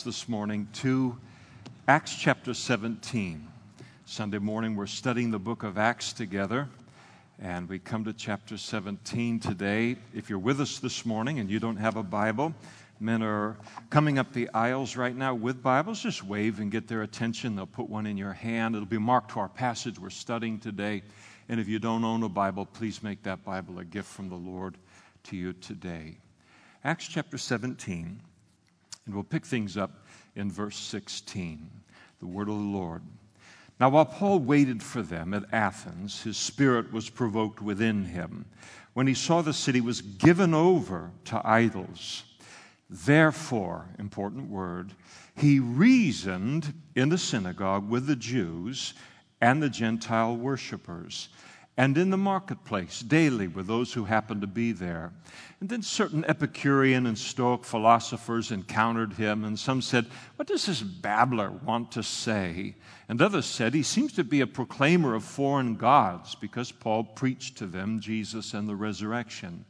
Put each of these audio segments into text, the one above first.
This morning to Acts chapter 17. Sunday morning, we're studying the book of Acts together, and we come to chapter 17 today. If you're with us this morning and you don't have a Bible, men are coming up the aisles right now with Bibles. Just wave and get their attention. They'll put one in your hand. It'll be marked to our passage we're studying today. And if you don't own a Bible, please make that Bible a gift from the Lord to you today. Acts chapter 17, and we'll pick things up in verse 16. The word of the Lord. Now, while Paul waited for them at Athens, his spirit was provoked within him when he saw the city was given over to idols. Therefore, important word, he reasoned in the synagogue with the Jews and the Gentile worshippers and in the marketplace daily with those who happened to be there. And then certain Epicurean and Stoic philosophers encountered him, and some said, What does this babbler want to say? And others said, He seems to be a proclaimer of foreign gods, because Paul preached to them Jesus and the resurrection.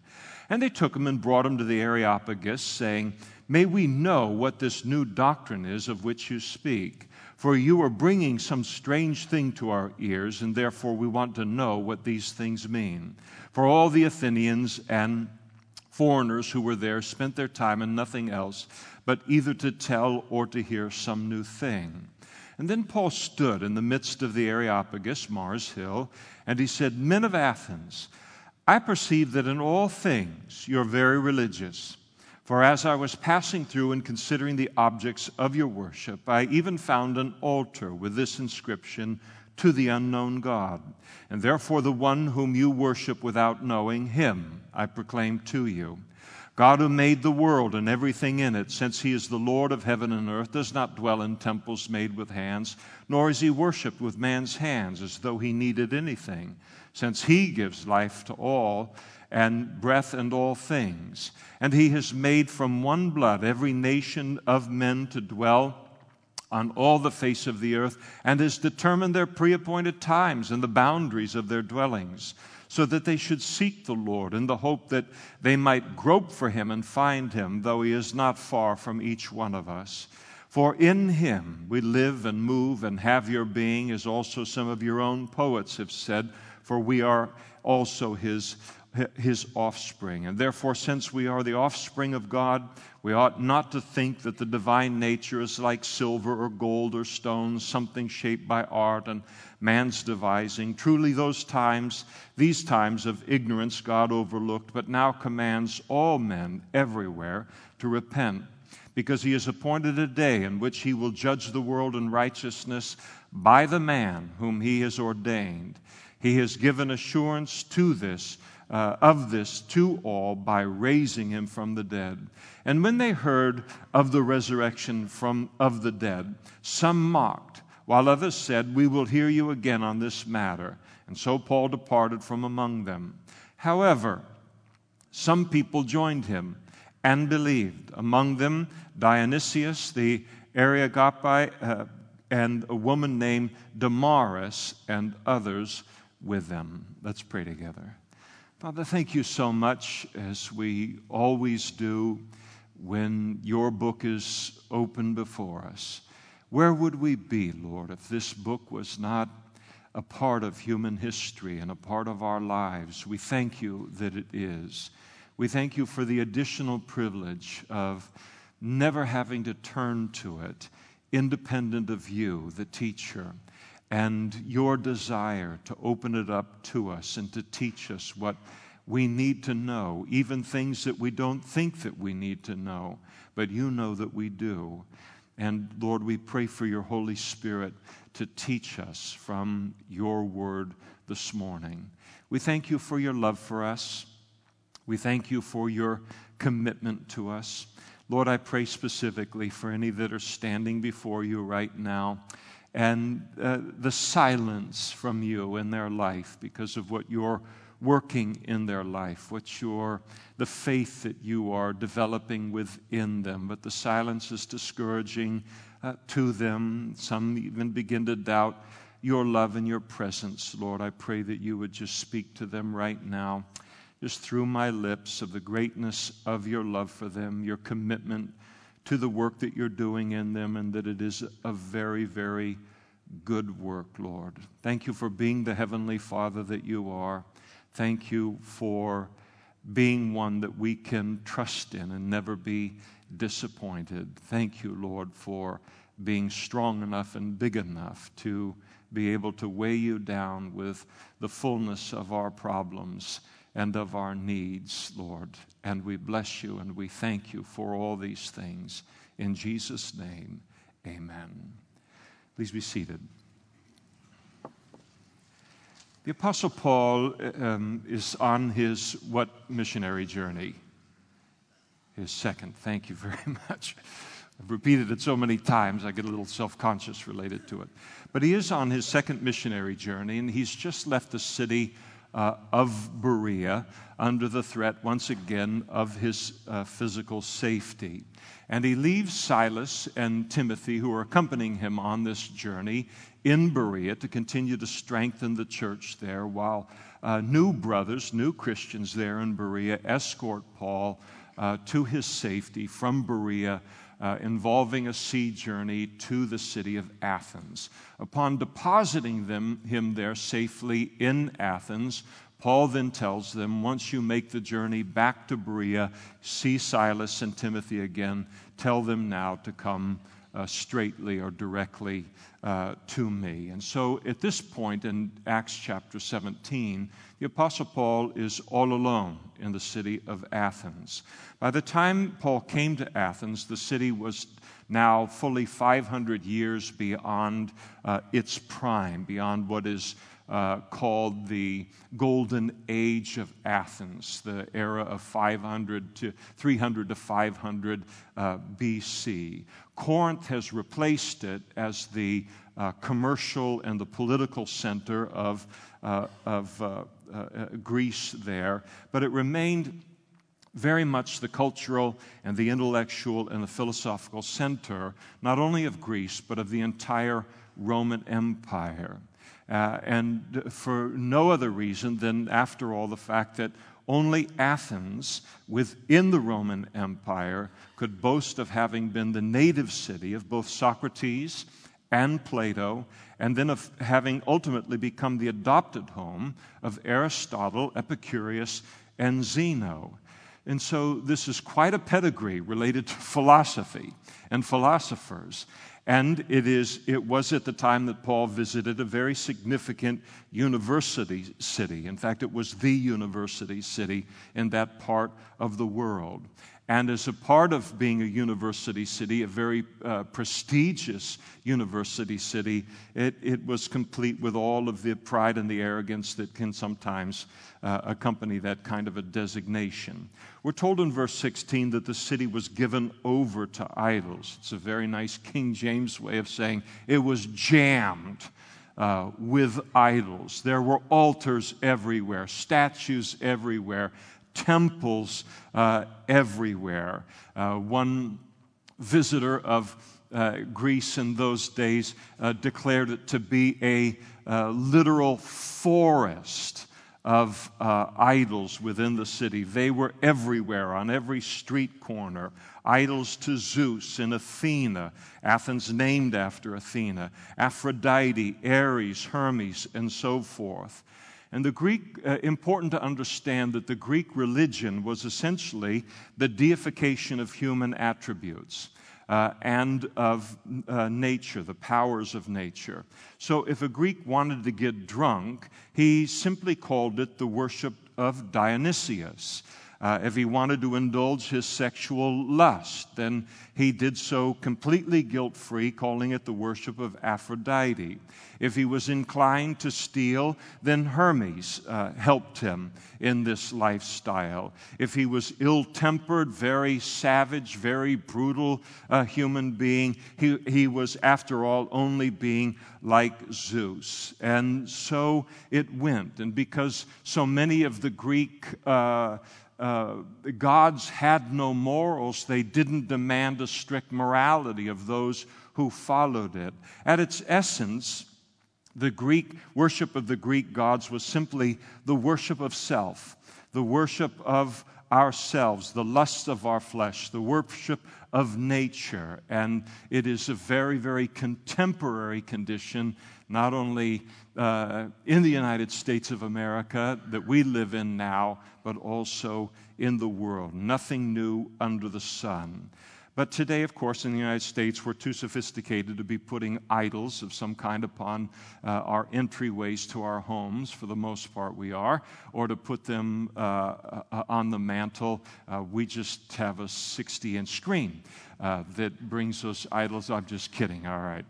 And they took him and brought him to the Areopagus, saying, May we know what this new doctrine is of which you speak. For you are bringing some strange thing to our ears, and therefore we want to know what these things mean. For all the Athenians and foreigners who were there spent their time in nothing else but either to tell or to hear some new thing. And then Paul stood in the midst of the Areopagus, Mars Hill, and he said, Men of Athens, I perceive that in all things you're very religious. For as I was passing through and considering the objects of your worship, I even found an altar with this inscription to the unknown God. And therefore, the one whom you worship without knowing, him I proclaim to you. God, who made the world and everything in it, since he is the Lord of heaven and earth, does not dwell in temples made with hands, nor is he worshiped with man's hands as though he needed anything, since he gives life to all and breath and all things. And he has made from one blood every nation of men to dwell on all the face of the earth, and has determined their pre appointed times and the boundaries of their dwellings, so that they should seek the Lord in the hope that they might grope for him and find him, though he is not far from each one of us. For in him we live and move and have your being, as also some of your own poets have said, for we are also his his offspring. And therefore, since we are the offspring of God, we ought not to think that the divine nature is like silver or gold or stones, something shaped by art and man's devising. Truly, those times, these times of ignorance, God overlooked, but now commands all men everywhere to repent, because he has appointed a day in which he will judge the world in righteousness by the man whom he has ordained. He has given assurance to this uh, of this to all by raising him from the dead. And when they heard of the resurrection from, of the dead, some mocked, while others said, We will hear you again on this matter. And so Paul departed from among them. However, some people joined him and believed, among them Dionysius the Areopagus, uh, and a woman named Damaris, and others with them. Let's pray together. Father, thank you so much, as we always do when your book is open before us. Where would we be, Lord, if this book was not a part of human history and a part of our lives? We thank you that it is. We thank you for the additional privilege of never having to turn to it independent of you, the teacher and your desire to open it up to us and to teach us what we need to know, even things that we don't think that we need to know, but you know that we do. And Lord, we pray for your Holy Spirit to teach us from your word this morning. We thank you for your love for us. We thank you for your commitment to us. Lord, I pray specifically for any that are standing before you right now and uh, the silence from you in their life because of what you're working in their life, what you're, the faith that you are developing within them. But the silence is discouraging uh, to them. Some even begin to doubt your love and your presence, Lord. I pray that you would just speak to them right now, just through my lips, of the greatness of your love for them, your commitment to the work that you're doing in them and that it is a very, very good work, Lord. Thank you for being the Heavenly Father that you are. Thank you for being one that we can trust in and never be disappointed. Thank you, Lord, for being strong enough and big enough to be able to weigh you down with the fullness of our problems and of our needs, Lord. And we bless you and we thank you for all these things. In Jesus' name, amen. Please be seated. The Apostle Paul um, is on his what missionary journey? His second. Thank you very much. I've repeated it so many times, I get a little self conscious related to it. But he is on his second missionary journey, and he's just left the city uh, of Berea under the threat, once again, of his uh, physical safety. And he leaves Silas and Timothy, who are accompanying him on this journey, in Berea to continue to strengthen the church there, while uh, new brothers, new Christians there in Berea, escort Paul uh, to his safety from Berea uh, involving a sea journey to the city of Athens. Upon depositing them, him there safely in Athens, Paul then tells them once you make the journey back to Berea, see Silas and Timothy again, tell them now to come uh, straightly or directly uh, to me. And so at this point in Acts chapter 17, the Apostle Paul is all alone in the city of Athens. By the time Paul came to Athens, the city was now fully 500 years beyond uh, its prime, beyond what is uh, called the Golden Age of Athens, the era of 500 to 300 to 500 uh, BC. Corinth has replaced it as the uh, commercial and the political center of, uh, of uh, uh, Greece there, but it remained very much the cultural and the intellectual and the philosophical center, not only of Greece, but of the entire Roman Empire. Uh, and for no other reason than, after all, the fact that only Athens, within the Roman Empire, could boast of having been the native city of both Socrates and Plato, and then of having ultimately become the adopted home of Aristotle, Epicurus, and Zeno. And so this is quite a pedigree related to philosophy and philosophers. And it, is, it was at the time that Paul visited a very significant university city. In fact, it was the university city in that part of the world. And as a part of being a university city, a very uh, prestigious university city, it, it, was complete with all of the pride and the arrogance that can sometimes uh, accompany that kind of a designation. We're told in verse 16 that the city was given over to idols. It's a very nice King James way of saying it was jammed. Uh, with idols. There were altars everywhere, statues everywhere, temples uh, everywhere. Uh, one visitor of uh, Greece in those days uh, declared it to be a uh, literal forest of uh, idols within the city. They were everywhere, on every street corner. Idols to Zeus and Athena, Athens named after Athena, Aphrodite, Ares, Hermes, and so forth. And the Greek, uh, important to understand that the Greek religion was essentially the deification of human attributes. Uh, and of uh, nature, the powers of nature. So, if a Greek wanted to get drunk, he simply called it the worship of Dionysius. Uh, if he wanted to indulge his sexual lust, then he did so completely guilt free, calling it the worship of Aphrodite. If he was inclined to steal, then Hermes uh, helped him in this lifestyle. If he was ill tempered, very savage, very brutal uh, human being, he, he was, after all, only being like Zeus. And so it went. And because so many of the Greek uh, gods had no morals, they didn't demand a strict morality of those who followed it. At its essence, the Greek worship of the Greek gods was simply the worship of self, the worship of ourselves, the lusts of our flesh, the worship of nature. And it is a very, very contemporary condition, not only uh, in the United States of America that we live in now, but also in the world. Nothing new under the sun. But today, of course, in the United States, we're too sophisticated to be putting idols of some kind upon uh, our entryways to our homes. For the most part, we are. Or to put them uh, uh, on the mantle. Uh, we just have a 60 inch screen. Uh, that brings us idols. I'm just kidding. All right,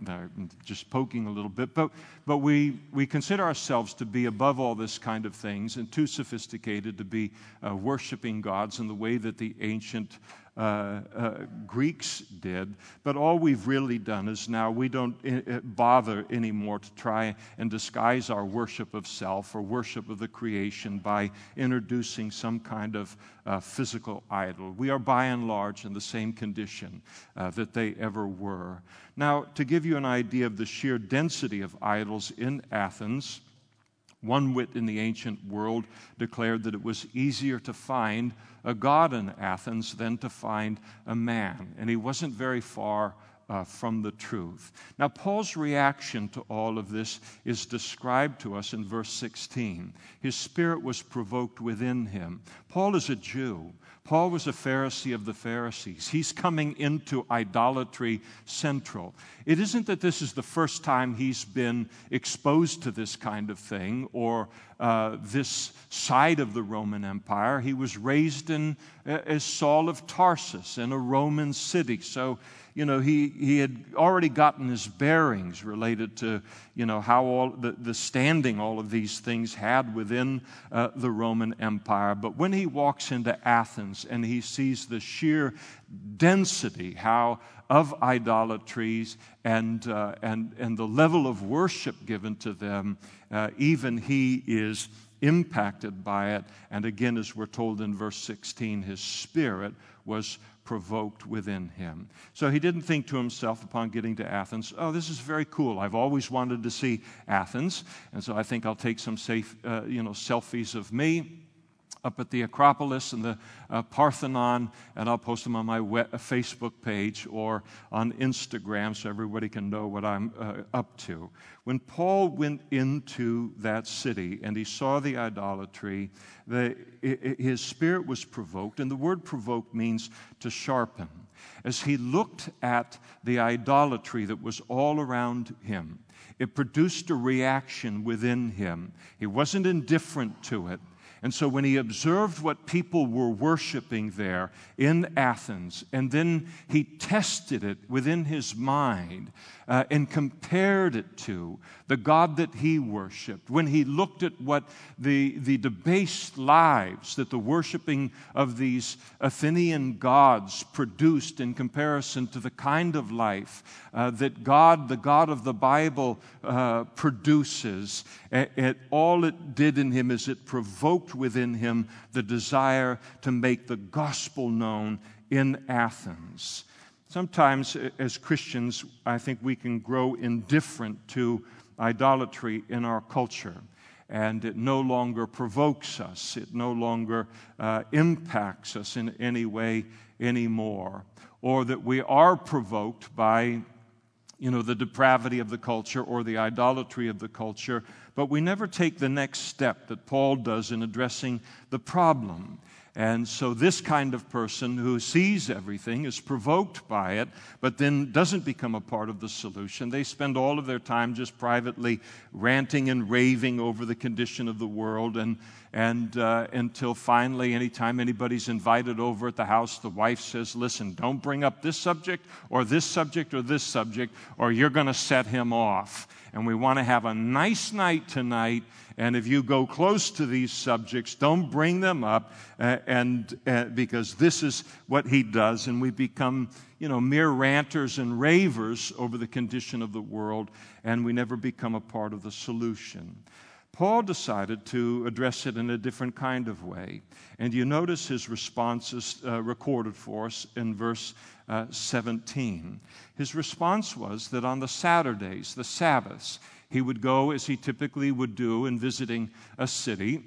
just poking a little bit. But, but we, we consider ourselves to be above all this kind of things and too sophisticated to be uh, worshiping gods in the way that the ancient uh, uh, Greeks did. But all we've really done is now we don't uh, bother anymore to try and disguise our worship of self or worship of the creation by introducing some kind of uh, physical idol. We are by and large in the same condition uh, that they ever were. Now, to give you an idea of the sheer density of idols in Athens, one wit in the ancient world declared that it was easier to find a god in Athens than to find a man. And he wasn't very far uh, from the truth. Now, Paul's reaction to all of this is described to us in verse 16. His spirit was provoked within him. Paul is a Jew. Paul was a Pharisee of the Pharisees. He's coming into idolatry central. It isn't that this is the first time he's been exposed to this kind of thing or uh, this side of the Roman Empire. He was raised in, uh, as Saul of Tarsus in a Roman city. So you know, he, he had already gotten his bearings related to, you know, how all the, the standing all of these things had within uh, the Roman Empire. But when he walks into Athens and he sees the sheer density, how of idolatries and, uh, and, and the level of worship given to them, uh, even he is impacted by it. And again, as we're told in verse 16, his spirit was provoked within him. So he didn't think to himself upon getting to Athens, oh, this is very cool. I've always wanted to see Athens. And so I think I'll take some safe, uh, you know, selfies of me up at the Acropolis and the uh, Parthenon, and I'll post them on my uh, Facebook page or on Instagram so everybody can know what I'm uh, up to. When Paul went into that city and he saw the idolatry, the, his spirit was provoked, and the word provoked means to sharpen. As he looked at the idolatry that was all around him, it produced a reaction within him. He wasn't indifferent to it. And so when he observed what people were worshiping there in Athens, and then he tested it within his mind uh, and compared it to the God that he worshiped, when he looked at what the, the debased lives that the worshiping of these Athenian gods produced in comparison to the kind of life uh, that God, the God of the Bible, uh, produces, it, it, all it did in him is it provoked within him the desire to make the gospel known in Athens. Sometimes, as Christians, I think we can grow indifferent to idolatry in our culture. And it no longer provokes us, it no longer uh, impacts us in any way anymore. Or that we are provoked by you know, the depravity of the culture or the idolatry of the culture, but we never take the next step that Paul does in addressing the problem. And so, this kind of person who sees everything is provoked by it, but then doesn't become a part of the solution. They spend all of their time just privately ranting and raving over the condition of the world, and, and uh, until finally, anytime anybody's invited over at the house, the wife says, Listen, don't bring up this subject or this subject or this subject, or you're going to set him off. And we want to have a nice night tonight and if you go close to these subjects, don't bring them up, uh, and uh, because this is what he does, and we become, you know, mere ranters and ravers over the condition of the world, and we never become a part of the solution. Paul decided to address it in a different kind of way. And you notice his responses uh, recorded for us in verse uh, 17. His response was that on the Saturdays, the Sabbaths, he would go as he typically would do in visiting a city,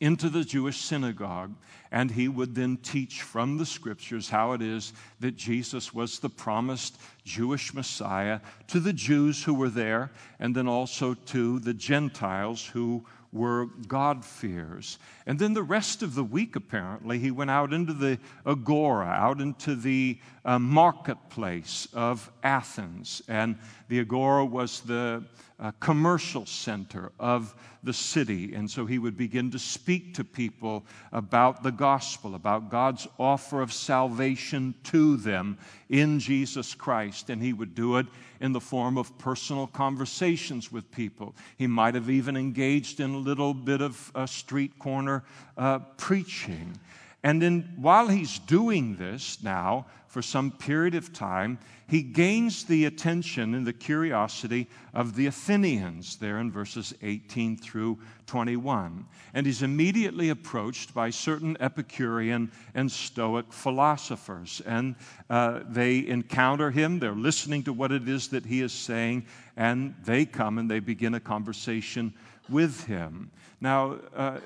into the Jewish synagogue, and he would then teach from the scriptures how it is that Jesus was the promised Jewish Messiah to the Jews who were there, and then also to the Gentiles who were God-fears. And then the rest of the week, apparently, he went out into the agora, out into the uh, marketplace of Athens. And the agora was the uh, commercial center of the city. And so he would begin to speak to people about the gospel, about God's offer of salvation to them in Jesus Christ. And he would do it in the form of personal conversations with people. He might have even engaged in a little bit of uh, street corner uh, preaching. And then while he's doing this now, for some period of time, he gains the attention and the curiosity of the Athenians there in verses 18 through 21. And he's immediately approached by certain Epicurean and Stoic philosophers. And uh, they encounter him, they're listening to what it is that he is saying, and they come and they begin a conversation with him. Now, uh,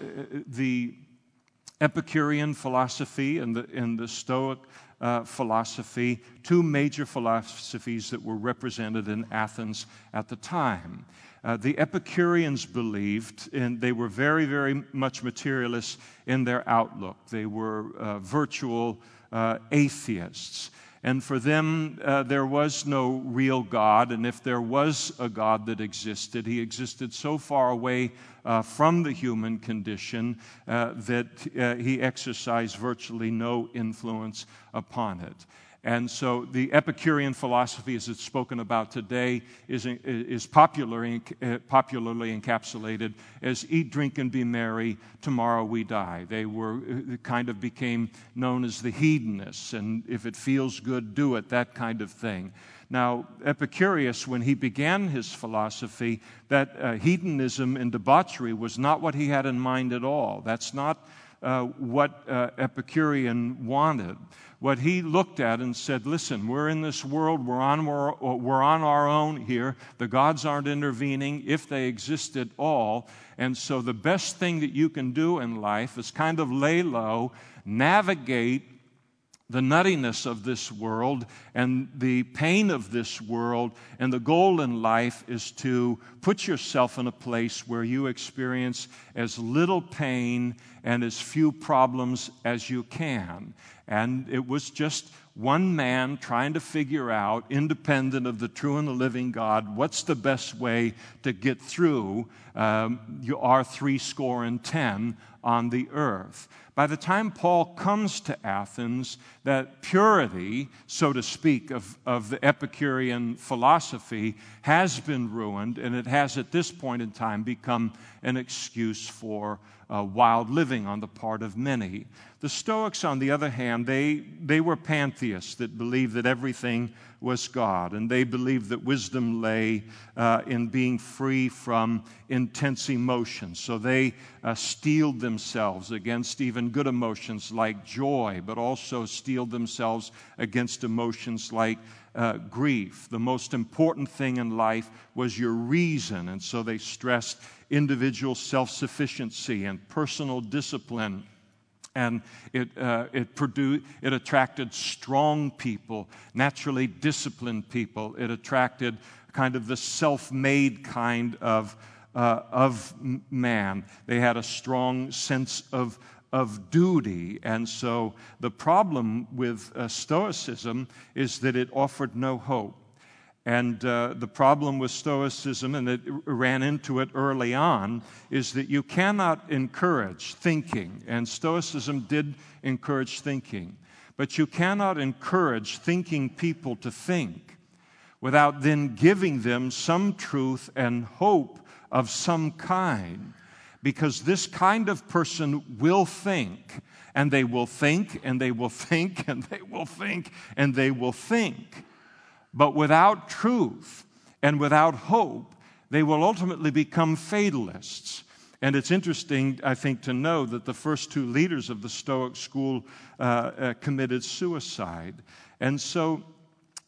the Epicurean philosophy and the, and the Stoic uh, philosophy, two major philosophies that were represented in Athens at the time. Uh, the Epicureans believed, and they were very, very much materialists in their outlook. They were uh, virtual uh, atheists. And for them, uh, there was no real God. And if there was a God that existed, he existed so far away uh, from the human condition uh, that uh, he exercised virtually no influence upon it. And so the Epicurean philosophy, as it's spoken about today, is, is popularly, uh, popularly encapsulated as eat, drink, and be merry, tomorrow we die. They were uh, kind of became known as the hedonists, and if it feels good, do it, that kind of thing. Now, Epicurus, when he began his philosophy, that uh, hedonism and debauchery was not what he had in mind at all. That's not uh, what uh, Epicurean wanted. What he looked at and said, listen, we're in this world, we're on, we're, we're on our own here. The gods aren't intervening if they exist at all. And so the best thing that you can do in life is kind of lay low, navigate the nuttiness of this world and the pain of this world. And the goal in life is to put yourself in a place where you experience as little pain and as few problems as you can. And it was just one man trying to figure out, independent of the true and the living God, what's the best way to get through um, our three score and ten on the earth. By the time Paul comes to Athens, that purity, so to speak, of, of the Epicurean philosophy has been ruined, and it has at this point in time become an excuse for uh, wild living on the part of many. The Stoics, on the other hand, they, they were pantheists that believed that everything was God, and they believed that wisdom lay uh, in being free from intense emotions. So they uh, steeled themselves against even good emotions like joy, but also steeled themselves against emotions like uh, grief. The most important thing in life was your reason, and so they stressed individual self sufficiency and personal discipline. And it, uh, it, produced, it attracted strong people, naturally disciplined people. It attracted kind of the self made kind of, uh, of man. They had a strong sense of, of duty. And so the problem with uh, Stoicism is that it offered no hope. And uh, the problem with Stoicism, and it ran into it early on, is that you cannot encourage thinking. And Stoicism did encourage thinking. But you cannot encourage thinking people to think without then giving them some truth and hope of some kind. Because this kind of person will think, and they will think, and they will think, and they will think, and they will think. But without truth and without hope, they will ultimately become fatalists. And it's interesting, I think, to know that the first two leaders of the Stoic school uh, uh, committed suicide. And so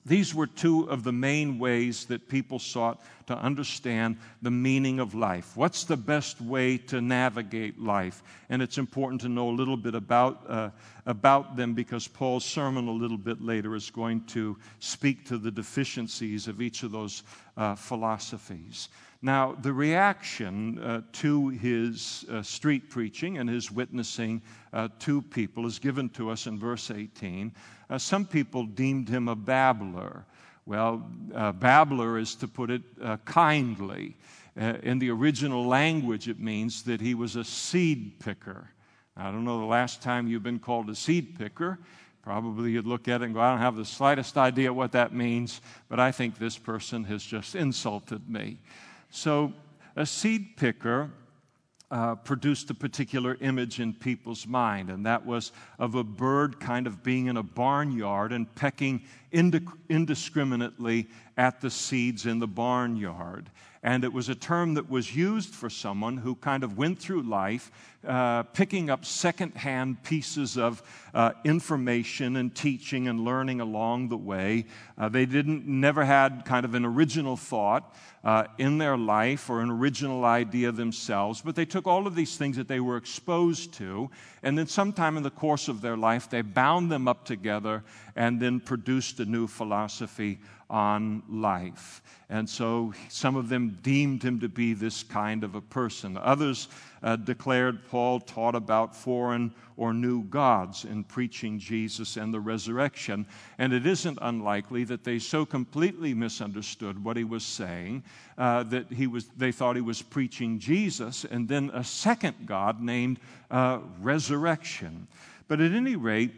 These were two of the main ways that people sought to understand the meaning of life. What's the best way to navigate life? And it's important to know a little bit about, uh, about them because Paul's sermon a little bit later is going to speak to the deficiencies of each of those uh, philosophies. Now, the reaction uh, to his uh, street preaching and his witnessing uh, to people is given to us in verse 18. Uh, some people deemed him a babbler. Well, uh, babbler is to put it uh, kindly. in the original language, it means that he was a seed picker. I don't know the last time you've been called a seed picker. Probably you'd look at it and go, I don't have the slightest idea what that means, but I think this person has just insulted me. So, a seed picker uh, produced a particular image in people's mind, and that was of a bird kind of being in a barnyard and pecking indiscriminately at the seeds in the barnyard. And it was a term that was used for someone who kind of went through life uh, picking up secondhand pieces of uh, information and teaching and learning along the way. Uh, they didn't never had kind of an original thought uh, in their life or an original idea themselves, but they took all of these things that they were exposed to, and then sometime in the course of their life, they bound them up together and then produced a new philosophy on life. And so some of them deemed him to be this kind of a person. Others uh, declared Paul taught about foreign or new gods in preaching Jesus and the resurrection. And it isn't unlikely that they so completely misunderstood what he was saying uh, that he was, they thought he was preaching Jesus and then a second God named uh, resurrection. But at any rate,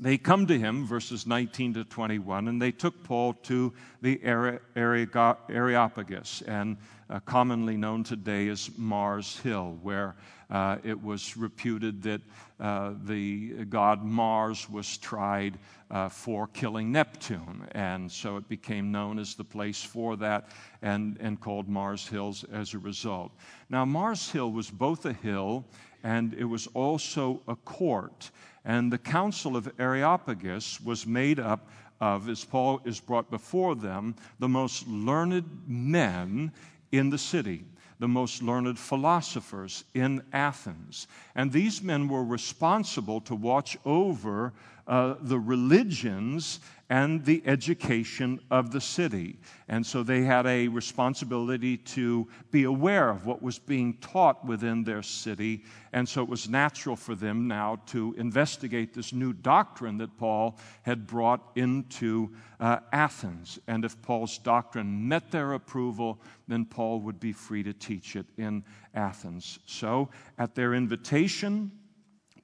they come to him, verses 19 to 21, and they took Paul to the Areopagus, and uh, commonly known today as Mars Hill, where uh, it was reputed that uh, the god Mars was tried uh, for killing Neptune. And so it became known as the place for that and, and called Mars Hills as a result. Now, Mars Hill was both a hill and it was also a court. And the Council of Areopagus was made up of, as Paul is brought before them, the most learned men in the city, the most learned philosophers in Athens. And these men were responsible to watch over uh, the religions and the education of the city. And so they had a responsibility to be aware of what was being taught within their city. And so it was natural for them now to investigate this new doctrine that Paul had brought into uh, Athens. And if Paul's doctrine met their approval, then Paul would be free to teach it in Athens. So at their invitation,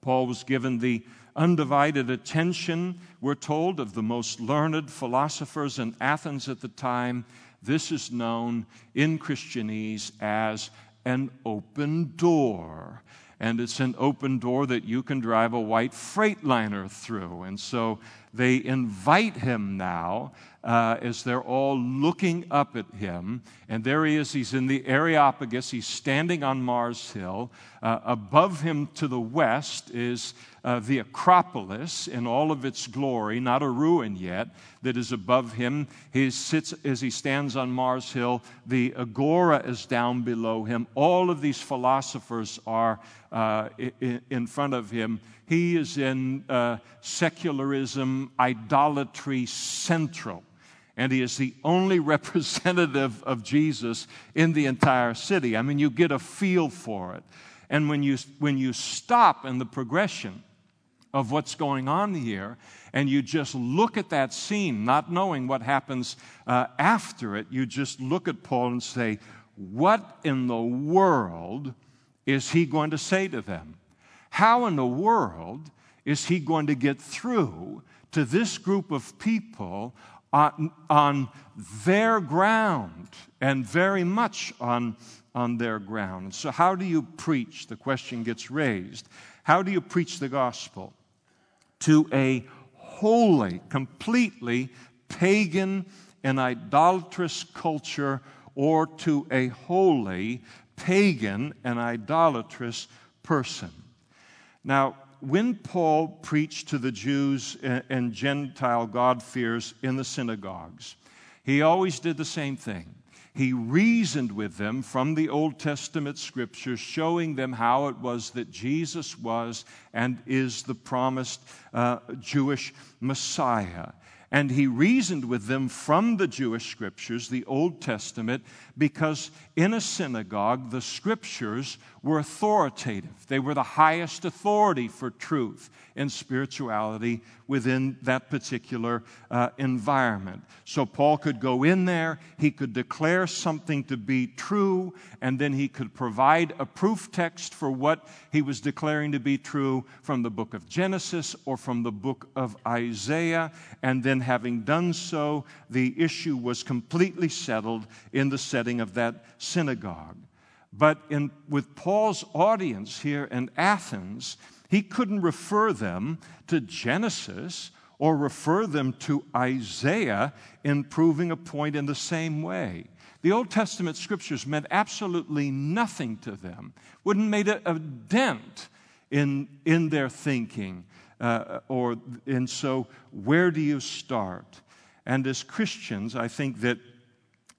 Paul was given the undivided attention, we're told, of the most learned philosophers in Athens at the time. This is known in Christianese as an open door. And it's an open door that you can drive a white Freightliner through. And so they invite him now uh, as they're all looking up at him. And there he is. He's in the Areopagus. He's standing on Mars Hill. Uh, above him to the west is uh, the Acropolis in all of its glory, not a ruin yet, that is above him. He sits as he stands on Mars Hill. The Agora is down below him. All of these philosophers are uh, in, in front of him. He is in uh, secularism, idolatry central and he is the only representative of Jesus in the entire city. I mean, you get a feel for it. And when you, when you stop in the progression of what's going on here, and you just look at that scene, not knowing what happens uh, after it, you just look at Paul and say, What in the world is he going to say to them? How in the world is he going to get through to this group of people on, on their ground and very much on, on their ground. So, how do you preach? The question gets raised. How do you preach the gospel to a wholly, completely pagan and idolatrous culture or to a wholly pagan and idolatrous person? Now, when Paul preached to the Jews and, Gentile God-fears in the synagogues, he always did the same thing. He reasoned with them from the Old Testament scriptures, showing them how it was that Jesus was and is the promised uh, Jewish Messiah. And he reasoned with them from the Jewish scriptures, the Old Testament, because in a synagogue, the scriptures were authoritative. They were the highest authority for truth and spirituality within that particular uh, environment. So Paul could go in there, he could declare something to be true, and then he could provide a proof text for what he was declaring to be true from the book of Genesis or from the book of Isaiah. And then, having done so, the issue was completely settled in the setting of that synagogue. But in, with Paul's audience here in Athens, he couldn't refer them to Genesis or refer them to Isaiah in proving a point in the same way. The Old Testament scriptures meant absolutely nothing to them, wouldn't make a, a dent in, in their thinking. Uh, or, and so, where do you start? And as Christians, I think that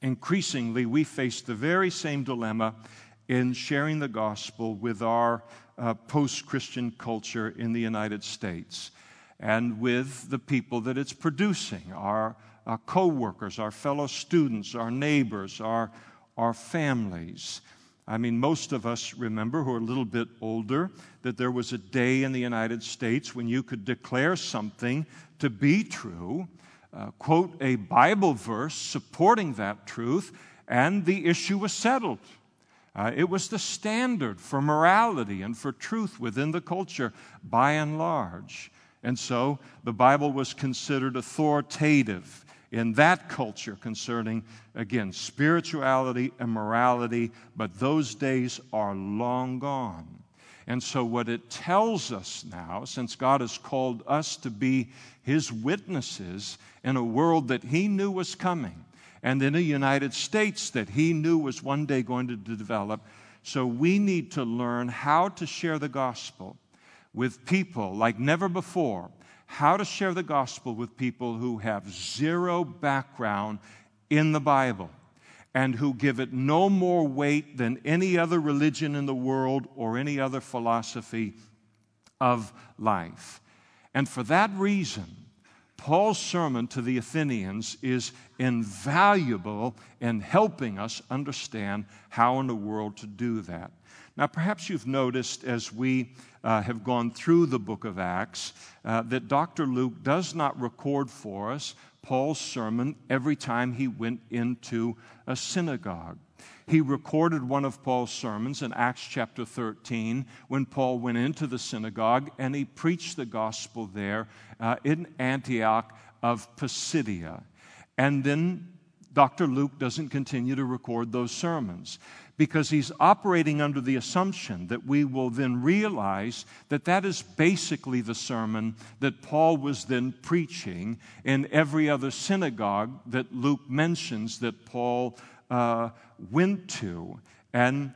increasingly we face the very same dilemma in sharing the gospel with our uh, post Christian culture in the United States and with the people that it's producing our, co workers, our fellow students, our neighbors, our, our families. I mean, most of us remember who are a little bit older that there was a day in the United States when you could declare something to be true, uh, quote a Bible verse supporting that truth, and the issue was settled. Uh, it was the standard for morality and for truth within the culture by and large. And so the Bible was considered authoritative in that culture concerning, again, spirituality and morality, but those days are long gone. And so, what it tells us now, since God has called us to be His witnesses in a world that He knew was coming, and in a United States that he knew was one day going to develop. So we need to learn how to share the gospel with people like never before, how to share the gospel with people who have zero background in the Bible and who give it no more weight than any other religion in the world or any other philosophy of life. And for that reason, Paul's sermon to the Athenians is invaluable in helping us understand how in the world to do that. Now, perhaps you've noticed as we uh, have gone through the book of Acts uh, that Dr. Luke does not record for us Paul's sermon every time he went into a synagogue. He recorded one of Paul's sermons in Acts chapter 13 when Paul went into the synagogue and he preached the gospel there uh, in Antioch of Pisidia. And then Dr. Luke doesn't continue to record those sermons because he's operating under the assumption that we will then realize that that is basically the sermon that Paul was then preaching in every other synagogue that Luke mentions that Paul uh, went to, and,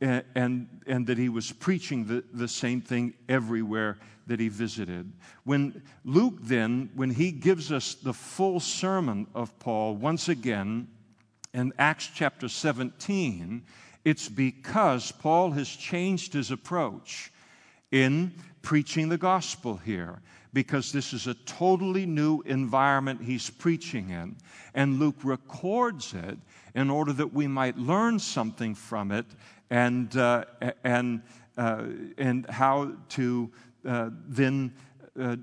and, and that he was preaching the, the same thing everywhere that he visited. When Luke then, when he gives us the full sermon of Paul, once again, in Acts chapter 17, it's because Paul has changed his approach in preaching the gospel here because this is a totally new environment he's preaching in. And Luke records it in order that we might learn something from it and, uh, and, uh, and how to uh, then uh,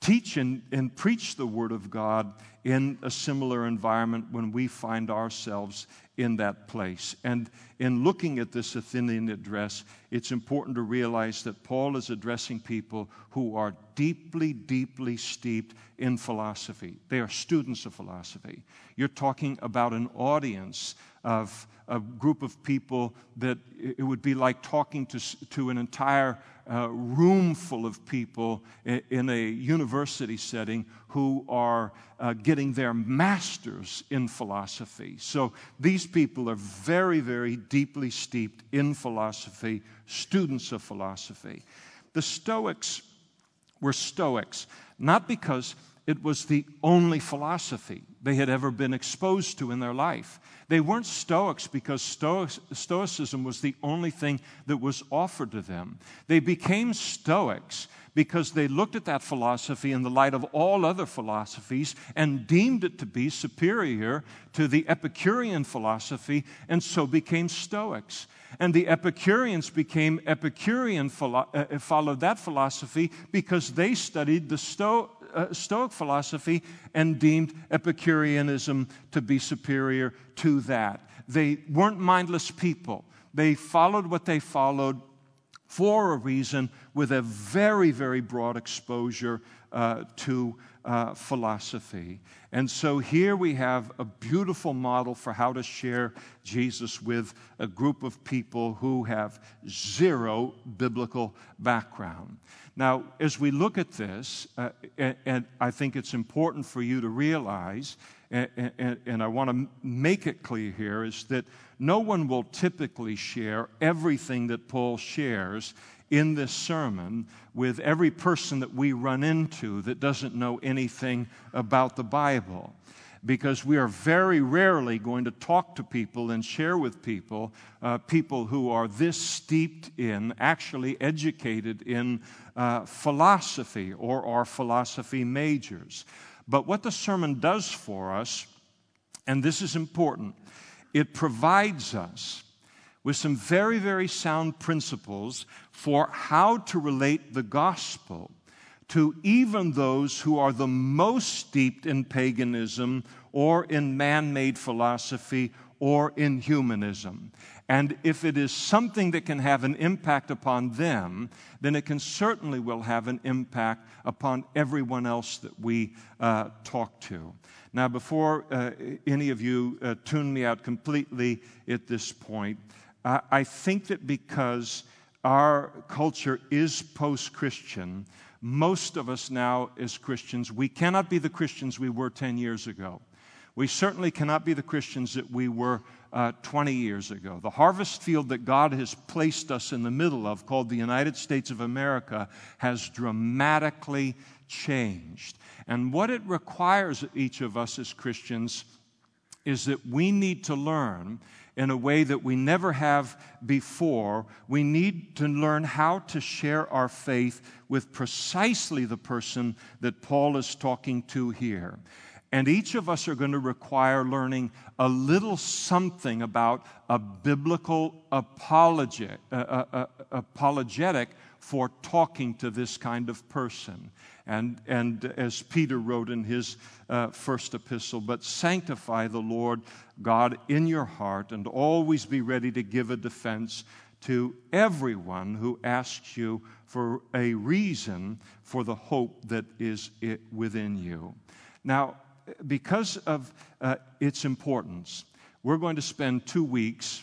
teach and, and preach the Word of God in a similar environment when we find ourselves in that place. And in looking at this Athenian address, it's important to realize that Paul is addressing people who are deeply, deeply steeped in philosophy. They are students of philosophy. You're talking about an audience of a group of people that it would be like talking to, to an entire uh, room full of people in, a university setting who are uh, getting their masters in philosophy. So these people are very, very deeply steeped in philosophy, students of philosophy. The Stoics were Stoics, not because it was the only philosophy they had ever been exposed to in their life. They weren't Stoics because Stoicism was the only thing that was offered to them. They became Stoics because they looked at that philosophy in the light of all other philosophies and deemed it to be superior to the Epicurean philosophy and so became Stoics. And the Epicureans became Epicurean, uh, followed that philosophy because they studied the Sto- uh, Stoic philosophy and deemed Epicureanism to be superior to that. They weren't mindless people. They followed what they followed for a reason with a very, very broad exposure uh, to uh, philosophy. And so here we have a beautiful model for how to share Jesus with a group of people who have zero biblical background. Now, as we look at this, uh, and, and, I think it's important for you to realize, and, and, and I want to make it clear here, is that no one will typically share everything that Paul shares in this sermon with every person that we run into that doesn't know anything about the Bible. Because we are very rarely going to talk to people and share with people, uh, people who are this steeped in, actually educated in uh, philosophy or are philosophy majors. But what the sermon does for us, and this is important, it provides us with some very, very sound principles for how to relate the gospel to even those who are the most steeped in paganism or in man made philosophy or in humanism. And if it is something that can have an impact upon them, then it can certainly will have an impact upon everyone else that we uh, talk to. Now, before uh, any of you uh, tune me out completely at this point, I think that because our culture is post Christian, most of us now, as Christians, we cannot be the Christians we were 10 years ago. We certainly cannot be the Christians that we were uh, 20 years ago. The harvest field that God has placed us in the middle of, called the United States of America, has dramatically changed. And what it requires of each of us as Christians is that we need to learn in a way that we never have before. We need to learn how to share our faith with precisely the person that Paul is talking to here. And each of us are going to require learning a little something about a biblical apologetic, uh, uh, uh, apologetic for talking to this kind of person. And, and as Peter wrote in his uh, first epistle, but sanctify the Lord God in your heart and always be ready to give a defense to everyone who asks you for a reason for the hope that is within you. Now, because of uh, its importance, we're going to spend two weeks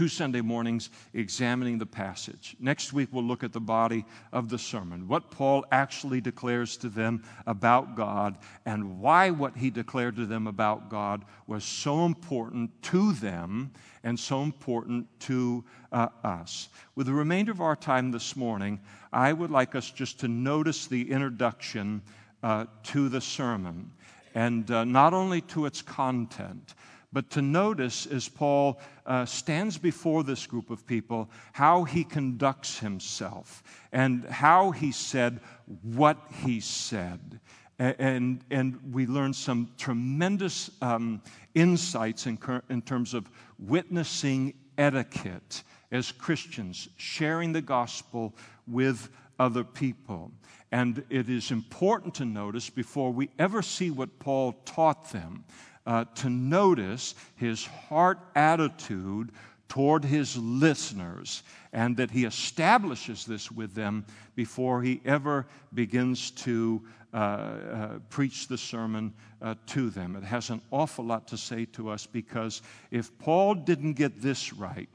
two Sunday mornings examining the passage. Next week, we'll look at the body of the sermon, what Paul actually declares to them about God, and why what he declared to them about God was so important to them and so important to uh, us. With the remainder of our time this morning, I would like us just to notice the introduction uh, to the sermon, and uh, not only to its content but to notice as Paul uh, stands before this group of people how he conducts himself and how he said what he said. And, and we learn some tremendous um, insights in, in terms of witnessing etiquette as Christians, sharing the gospel with other people. And it is important to notice before we ever see what Paul taught them uh, to notice his heart attitude toward his listeners and that he establishes this with them before he ever begins to uh, uh, preach the sermon uh, to them. It has an awful lot to say to us because if Paul didn't get this right,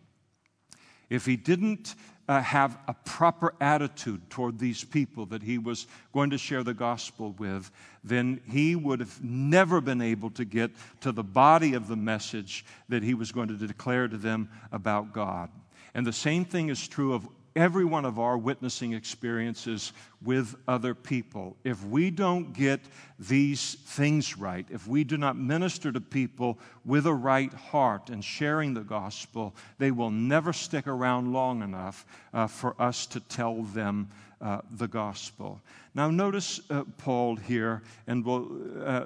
if he didn't uh, have a proper attitude toward these people that he was going to share the gospel with, then he would have never been able to get to the body of the message that he was going to declare to them about God. And the same thing is true of every one of our witnessing experiences with other people. If we don't get these things right, if we do not minister to people with a right heart and sharing the gospel, they will never stick around long enough uh, for us to tell them uh, the gospel. Now, notice uh, Paul here, and we'll uh,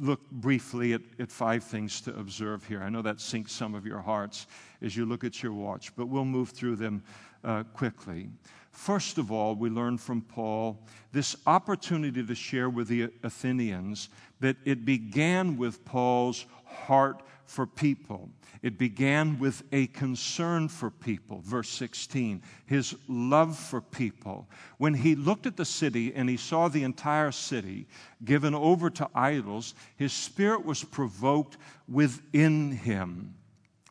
look briefly at, at five things to observe here. I know that sinks some of your hearts as you look at your watch, but we'll move through them uh, quickly. First of all, we learn from Paul this opportunity to share with the Athenians that it began with Paul's heart for people. It began with a concern for people, verse 16, his love for people. When he looked at the city and he saw the entire city given over to idols, his spirit was provoked within him.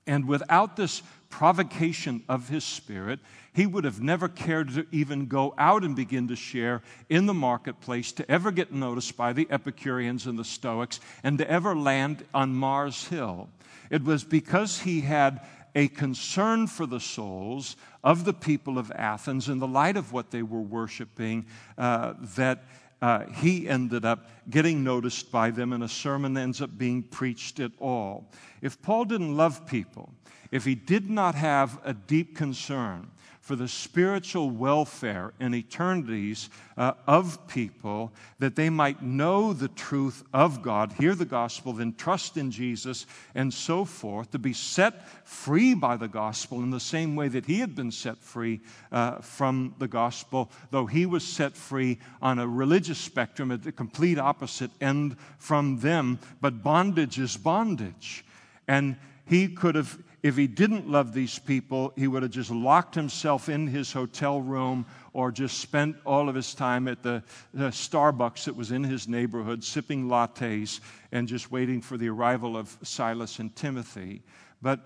And without this provocation of his spirit, he would have never cared to even go out and begin to share in the marketplace, to ever get noticed by the Epicureans and the Stoics, and to ever land on Mars Hill. It was because he had a concern for the souls of the people of Athens in the light of what they were worshiping uh, that uh, he ended up getting noticed by them, and a sermon ends up being preached at all. If Paul didn't love people, if he did not have a deep concern for the spiritual welfare and eternities uh, of people, that they might know the truth of God, hear the gospel, then trust in Jesus, and so forth, to be set free by the gospel in the same way that he had been set free uh, from the gospel, though he was set free on a religious spectrum at the complete opposite end from them. But bondage is bondage. And he could have if he didn't love these people, he would have just locked himself in his hotel room or just spent all of his time at the, the, Starbucks that was in his neighborhood, sipping lattes and just waiting for the arrival of Silas and Timothy. But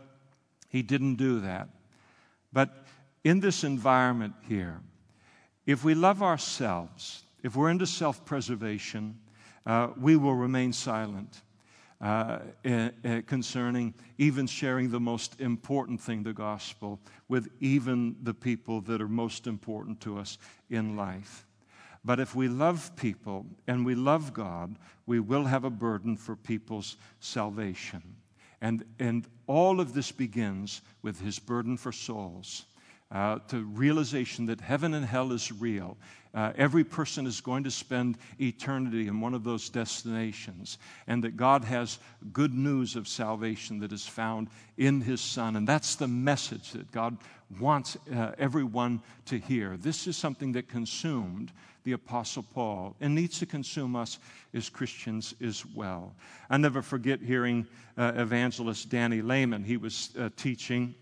he didn't do that. But in this environment here, if we love ourselves, if we're into self preservation, uh, we will remain silent uh, uh, concerning even sharing the most important thing, the gospel, with even the people that are most important to us in life. But if we love people and we love God, we will have a burden for people's salvation. And, and all of this begins with his burden for souls uh, to realization that heaven and hell is real. Uh, every person is going to spend eternity in one of those destinations, and that God has good news of salvation that is found in His Son. And that's the message that God wants uh, everyone to hear. This is something that consumed the Apostle Paul and needs to consume us as Christians as well. I never forget hearing uh, evangelist Danny Lehman. He was uh, teaching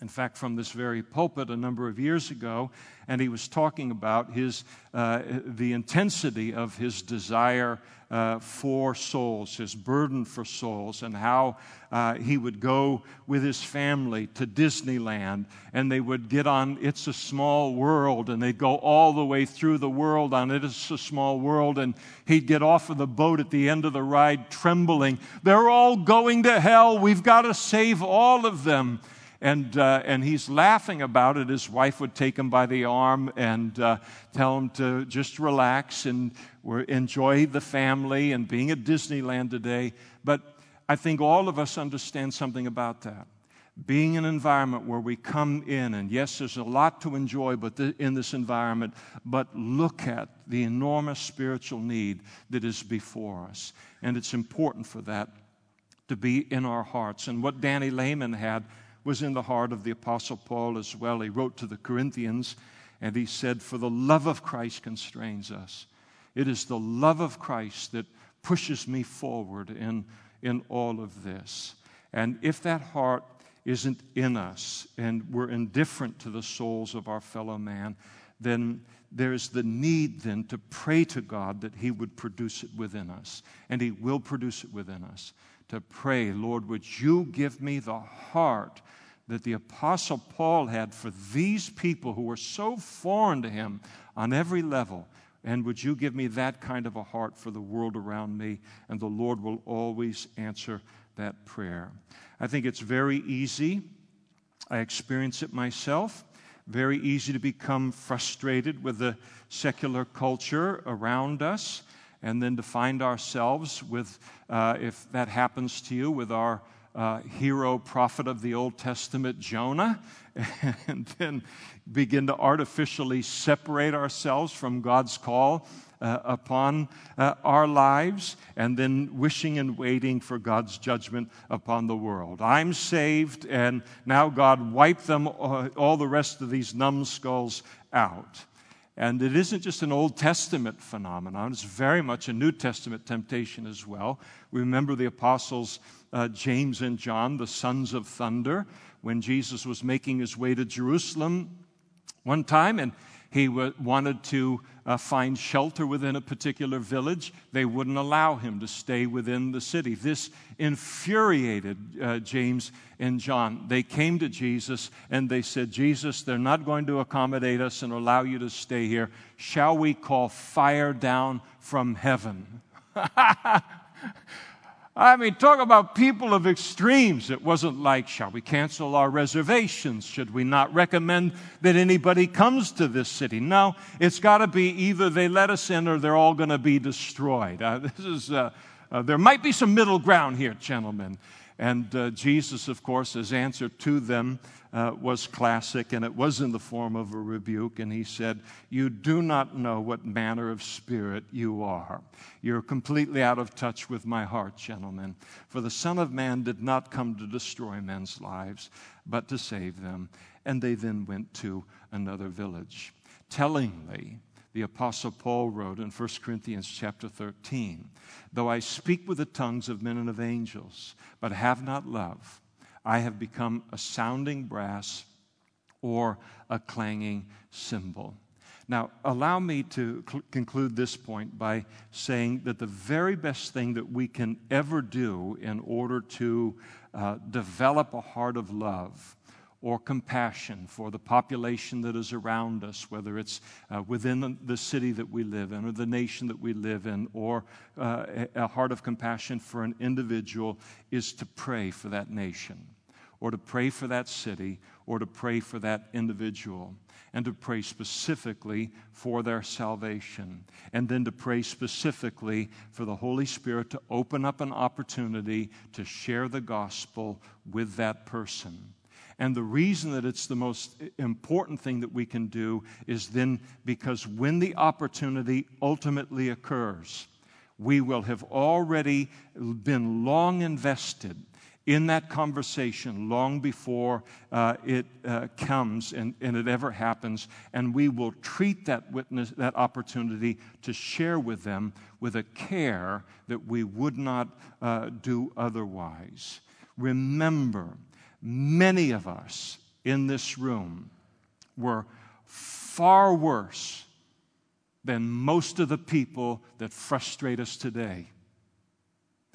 in fact, from this very pulpit a number of years ago, and he was talking about his, uh, the intensity of his desire uh, for souls, his burden for souls, and how uh, he would go with his family to Disneyland, and they would get on It's a Small World, and they'd go all the way through the world on It's a Small World, and he'd get off of the boat at the end of the ride trembling. They're all going to hell. We've got to save all of them and, uh, and he's laughing about it. His wife would take him by the arm and uh, tell him to just relax and enjoy the family and being at Disneyland today. But I think all of us understand something about that. Being in an environment where we come in, and yes, there's a lot to enjoy but in this environment, but look at the enormous spiritual need that is before us. And it's important for that to be in our hearts. And what Danny Lehman had was in the heart of the Apostle Paul as well. He wrote to the Corinthians and he said, For the love of Christ constrains us. It is the love of Christ that pushes me forward in, in all of this. And if that heart isn't in us and we're indifferent to the souls of our fellow man, then there's the need then to pray to God that He would produce it within us. And He will produce it within us. To pray, Lord, would you give me the heart that the Apostle Paul had for these people who were so foreign to him on every level. And would you give me that kind of a heart for the world around me? And the Lord will always answer that prayer. I think it's very easy. I experience it myself. very easy to become frustrated with the secular culture around us, and then to find ourselves with, uh, if that happens to you, with our uh, hero prophet of the Old Testament, Jonah, and then begin to artificially separate ourselves from God's call uh, upon uh, our lives, and then wishing and waiting for God's judgment upon the world. I'm saved, and now God wipe them uh, all the rest of these numbskulls out. And it isn't just an Old Testament phenomenon, it's very much a New Testament temptation as well. We remember the apostles uh, James and John, the sons of thunder, when Jesus was making his way to Jerusalem one time and he wanted to uh, find shelter within a particular village. They wouldn't allow him to stay within the city. This infuriated uh, James and John. They came to Jesus and they said, Jesus, they're not going to accommodate us and allow you to stay here. Shall we call fire down from heaven? I mean, talk about people of extremes. It wasn't like, shall we cancel our reservations? Should we not recommend that anybody comes to this city? No, it's got to be either they let us in or they're all going to be destroyed. Uh, this is, uh, uh, there might be some middle ground here, gentlemen. And uh, Jesus, of course, his answer to them uh, was classic, and it was in the form of a rebuke. And he said, You do not know what manner of spirit you are. You're completely out of touch with my heart, gentlemen. For the Son of Man did not come to destroy men's lives, but to save them. And they then went to another village. Tellingly, the apostle paul wrote in 1 corinthians chapter 13 though i speak with the tongues of men and of angels but have not love I have become a sounding brass or a clanging cymbal. Now, allow me to cl- conclude this point by saying that the very best thing that we can ever do in order to uh, develop a heart of love or compassion for the population that is around us, whether it's uh, within the city that we live in or the nation that we live in, or uh, a heart of compassion for an individual, is to pray for that nation or to pray for that city or to pray for that individual and to pray specifically for their salvation. And then to pray specifically for the Holy Spirit to open up an opportunity to share the gospel with that person. And the reason that it's the most important thing that we can do is then because when the opportunity ultimately occurs, we will have already been long invested in that conversation long before uh, it uh, comes and, and, it ever happens, and we will treat that witness, that opportunity to share with them with a care that we would not uh, do otherwise. Remember, many of us in this room were far worse than most of the people that frustrate us today.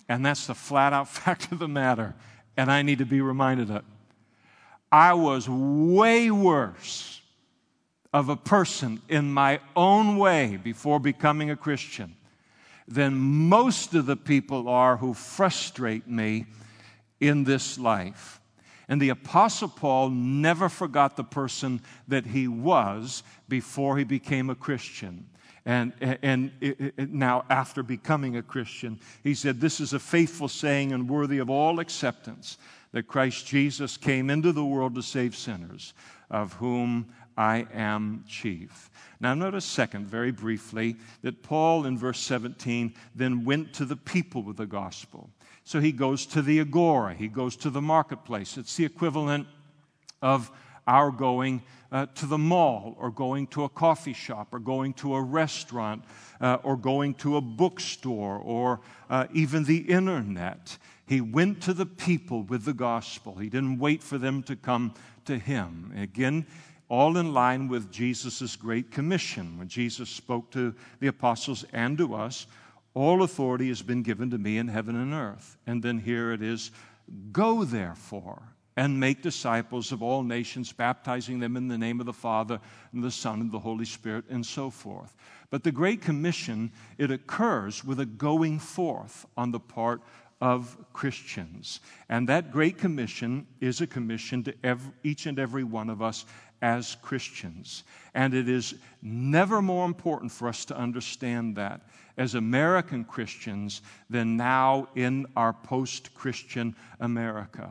And that's the flat out fact of the matter. And I need to be reminded of it. I was way worse of a person in my own way before becoming a Christian than most of the people are who frustrate me in this life. And the Apostle Paul never forgot the person that he was before he became a Christian. And, and it, it, now, after becoming a Christian, he said, This is a faithful saying and worthy of all acceptance that Christ Jesus came into the world to save sinners, of whom I am chief. Now, notice, second, very briefly, that Paul in verse 17 then went to the people with the gospel. So he goes to the agora, he goes to the marketplace. It's the equivalent of our going uh, to the mall or going to a coffee shop or going to a restaurant uh, or going to a bookstore or uh, even the internet. He went to the people with the gospel. He didn't wait for them to come to him. Again, all in line with Jesus' great commission. When Jesus spoke to the apostles and to us, all authority has been given to me in heaven and earth. And then here it is go therefore and make disciples of all nations, baptizing them in the name of the Father and the Son and the Holy Spirit, and so forth. But the Great Commission, it occurs with a going forth on the part of Christians. And that Great Commission is a commission to every, each and every one of us as Christians. And it is never more important for us to understand that as American Christians than now in our post Christian America.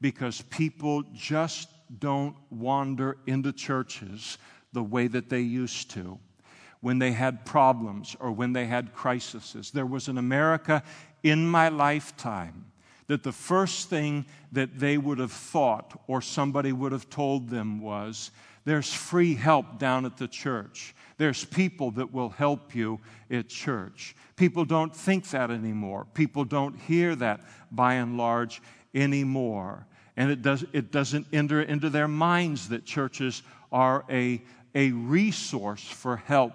Because people just don't wander into churches the way that they used to when they had problems or when they had crises. There was an America in my lifetime that the first thing that they would have thought or somebody would have told them was there's free help down at the church. There's people that will help you at church. People don't think that anymore. People don't hear that by and large anymore. And it, does, it doesn't enter into their minds that churches are a, a resource for help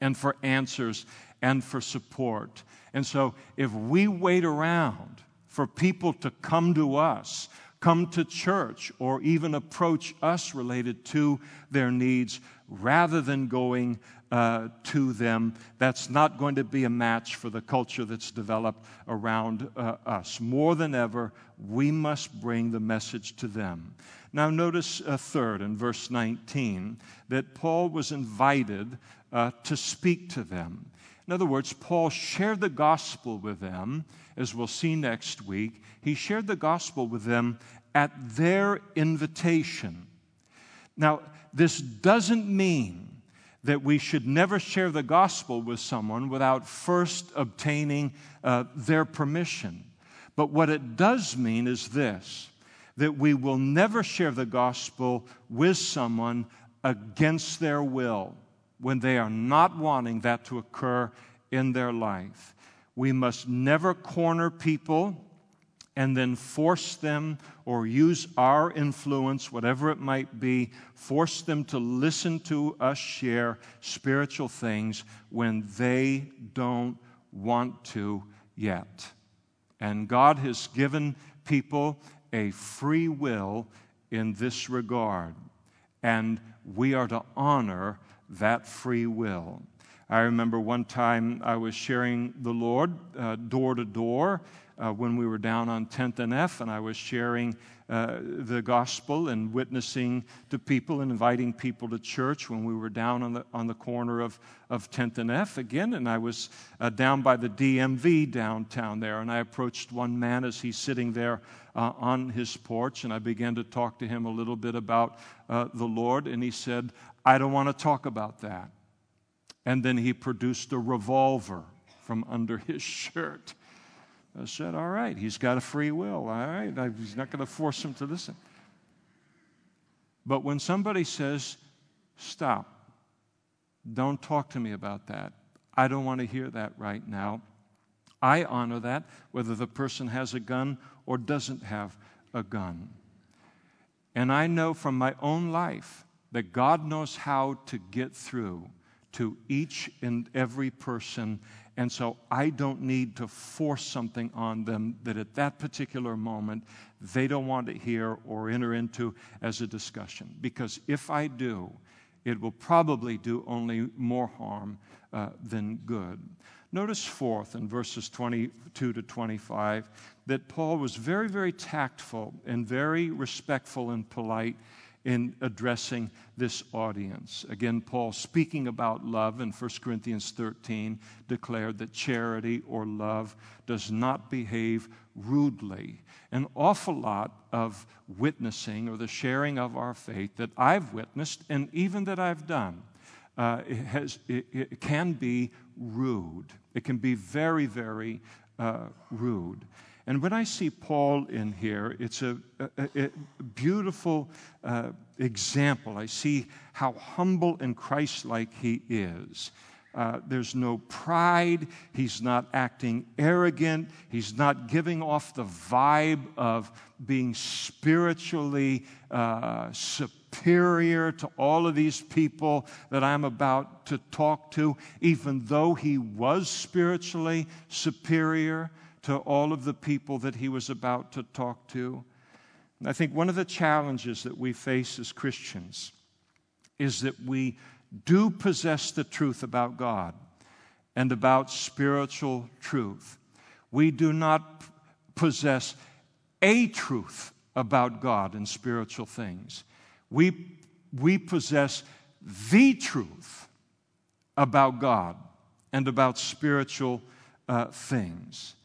and for answers and for support. And so if we wait around for people to come to us, come to church, or even approach us related to their needs, rather than going uh, to them, that's not going to be a match for the culture that's developed around uh, us. More than ever, we must bring the message to them. Now, notice a third in verse 19 that Paul was invited uh, to speak to them. In other words, Paul shared the gospel with them, as we'll see next week. He shared the gospel with them at their invitation. Now, this doesn't mean that we should never share the gospel with someone without first obtaining uh, their permission. But what it does mean is this that we will never share the gospel with someone against their will when they are not wanting that to occur in their life. We must never corner people and then force them or use our influence, whatever it might be, force them to listen to us share spiritual things when they don't want to yet. And God has given people a free will in this regard, and we are to honor that free will. I remember one time I was sharing the Lord uh, door to door uh, when we were down on 10th and F, and I was sharing uh, the gospel and witnessing to people and inviting people to church when we were down on the, on the corner of, of 10th and F again. And I was uh, down by the DMV downtown there, and I approached one man as he's sitting there uh, on his porch, and I began to talk to him a little bit about the Lord, and he said, I don't want to talk about that. And then he produced a revolver from under his shirt. I said, All right, he's got a free will. All right, he's not going to force him to listen. But when somebody says, Stop, don't talk to me about that, I don't want to hear that right now, I honor that whether the person has a gun or doesn't have a gun. And I know from my own life that God knows how to get through to each and every person and so I don't need to force something on them that at that particular moment they don't want to hear or enter into as a discussion. Because if I do, it will probably do only more harm uh, than good. Notice, fourth, in verses 22 to 25, that Paul was very, very tactful and very respectful and polite in addressing this audience. Again, Paul, speaking about love in 1 Corinthians 13, declared that charity or love does not behave rudely. An awful lot of witnessing or the sharing of our faith that I've witnessed and even that I've done. Uh, it, has, it, it, can be rude. It can be very, very uh, rude. And when I see Paul in here, it's a, a, a beautiful uh, example. I see how humble and Christ like he is. Uh, there's no pride. He's not acting arrogant. He's not giving off the vibe of being spiritually uh, superior to all of these people that I'm about to talk to, even though he was spiritually superior to all of the people that he was about to talk to. And I think one of the challenges that we face as Christians is that we do possess the truth about God and about spiritual truth. We do not possess a truth about God and spiritual things. We, we possess the truth about God and about spiritual uh, things.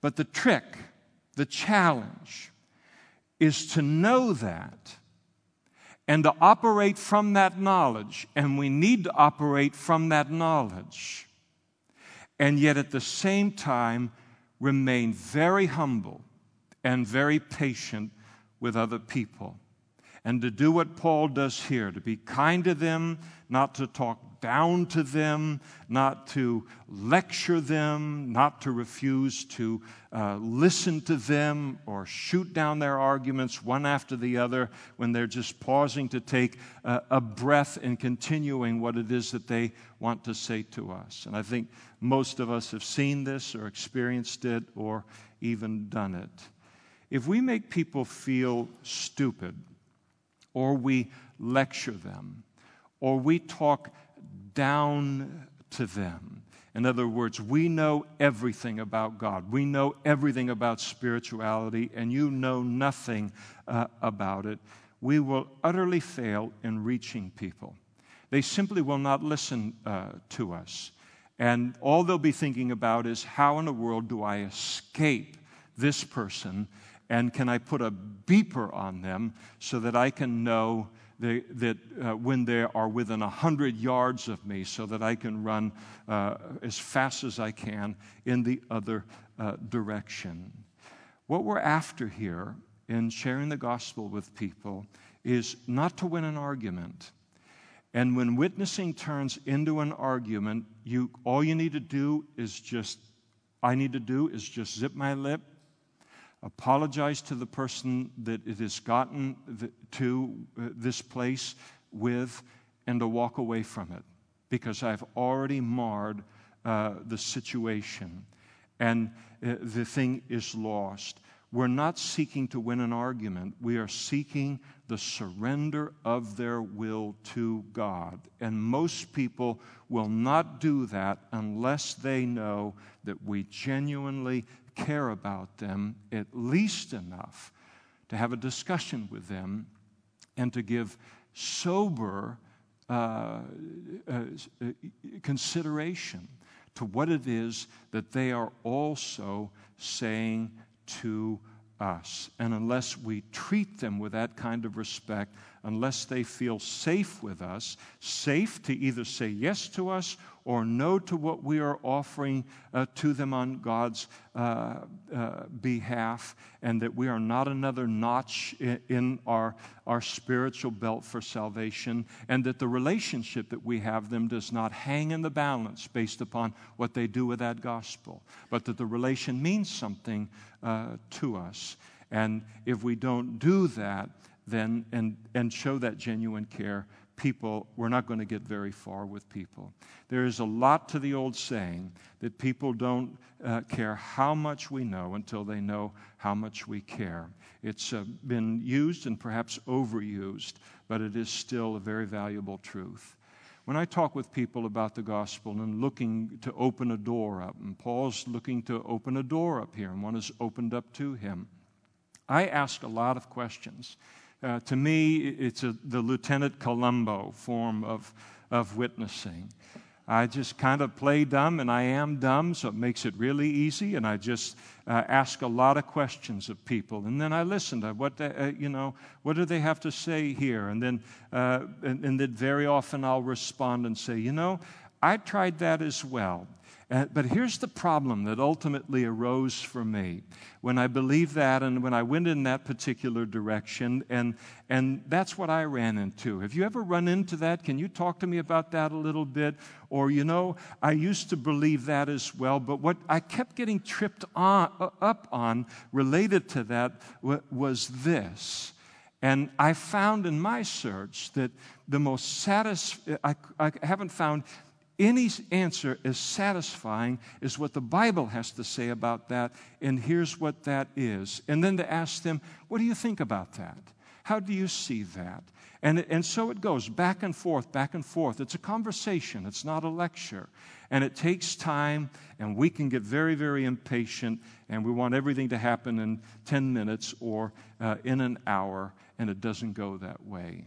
But the trick, the challenge, is to know that and to operate from that knowledge. And we need to operate from that knowledge. And yet at the same time, remain very humble and very patient with other people. And to do what Paul does here, to be kind to them, not to talk down to them, not to lecture them, not to refuse to uh, listen to them or shoot down their arguments one after the other when they're just pausing to take a breath and continuing what it is that they want to say to us. And I think most of us have seen this or experienced it or even done it. If we make people feel stupid, or we lecture them, or we talk down to them. In other words, we know everything about God. We know everything about spirituality, and you know nothing uh, about it. We will utterly fail in reaching people. They simply will not listen uh, to us. And all they'll be thinking about is how in the world do I escape this person and can I put a beeper on them so that I can know they, that uh, when they are within 100 yards of me, so that I can run uh, as fast as I can in the other uh, direction? What we're after here in sharing the gospel with people is not to win an argument. And when witnessing turns into an argument, you, all you need to do is just, I need to do is just zip my lip apologize to the person that it has gotten to uh, this place with, and to walk away from it because I've already marred uh, the situation and uh, the thing is lost. We're not seeking to win an argument. We are seeking the surrender of their will to God. And most people will not do that unless they know that we genuinely care about them at least enough to have a discussion with them and to give sober uh, uh, uh, consideration to what it is that they are also saying to us. And unless we treat them with that kind of respect, unless they feel safe with us, safe to either say yes to us or no to what we are offering uh, to them on God's uh, uh, behalf, and that we are not another notch in, in, our, our spiritual belt for salvation, and that the relationship that we have them does not hang in the balance based upon what they do with that gospel, but that the relation means something uh, to us. And if we don't do that, then and, and show that genuine care, people, we're not going to get very far with people. There is a lot to the old saying that people don't uh, care how much we know until they know how much we care. It's uh, been used and perhaps overused, but it is still a very valuable truth. When I talk with people about the gospel and looking to open a door up, and Paul's looking to open a door up here, and one is opened up to him, I ask a lot of questions. Uh, to me, it's a, the Lieutenant Columbo form of, of witnessing. I just kind of play dumb, and I am dumb, so it makes it really easy. And I just uh, ask a lot of questions of people, and then I listen to what they, uh, you know, what do they have to say here, and then, uh, and, and then very often I'll respond and say, you know, I tried that as well. Uh, but here's the problem that ultimately arose for me when I believed that and when I went in that particular direction, and, and that's what I ran into. Have you ever run into that? Can you talk to me about that a little bit? Or, you know, I used to believe that as well, but what I kept getting tripped on, uh, up on related to that was this. And I found in my search that the most satisfying, I, I haven't found any answer as satisfying as what the Bible has to say about that, and here's what that is. And then to ask them, what do you think about that? How do you see that? And, and so it goes back and forth, back and forth. It's a conversation, it's not a lecture. And it takes time, and we can get very, very impatient, and we want everything to happen in 10 minutes or uh, in an hour, and it doesn't go that way.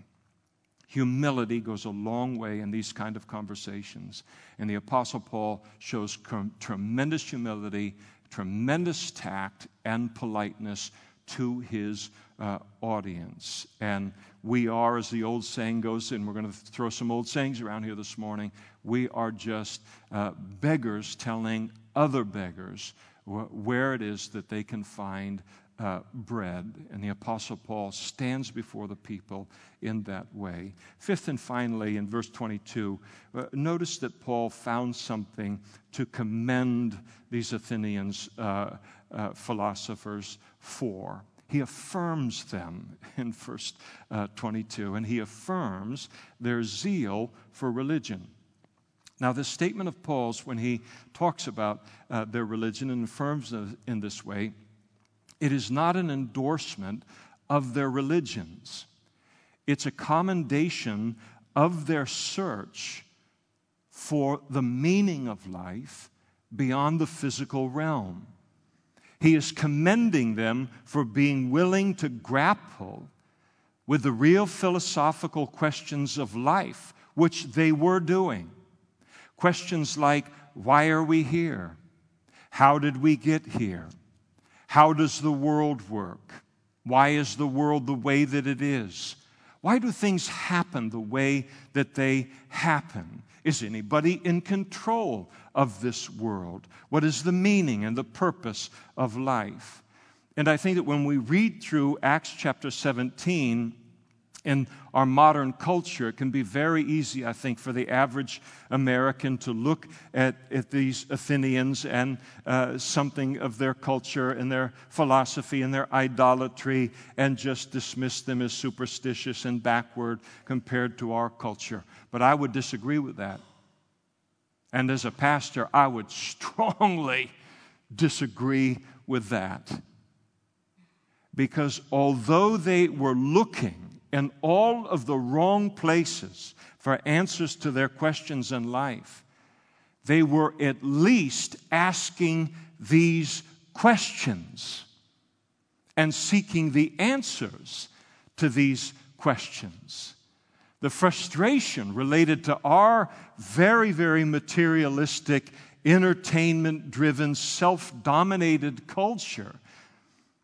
Humility goes a long way in these kind of conversations. And the Apostle Paul shows tremendous humility, tremendous tact, and politeness to his uh, audience. And we are, as the old saying goes, and we're going to throw some old sayings around here this morning, we are just uh, beggars telling other beggars wh- where it is that they can find uh, bread. And the Apostle Paul stands before the people in that way. Fifth and finally, in verse 22, uh, notice that Paul found something to commend these Athenians uh, uh, philosophers for he affirms them in verse uh, 22, and he affirms their zeal for religion. Now, this statement of Paul's, when he talks about uh, their religion and affirms in this way, it is not an endorsement of their religions. It's a commendation of their search for the meaning of life beyond the physical realm. He is commending them for being willing to grapple with the real philosophical questions of life, which they were doing. Questions like, why are we here? How did we get here? How does the world work? Why is the world the way that it is? Why do things happen the way that they happen? Is anybody in control of this world? What is the meaning and the purpose of life? And I think that when we read through Acts chapter 17, in our modern culture, it can be very easy, I think, for the average American to look at, at these Athenians and uh, something of their culture and their philosophy and their idolatry and just dismiss them as superstitious and backward compared to our culture. But I would disagree with that. And as a pastor, I would strongly disagree with that. Because although they were looking in all of the wrong places for answers to their questions in life, they were at least asking these questions and seeking the answers to these questions. The frustration related to our very, very materialistic, entertainment driven, self dominated culture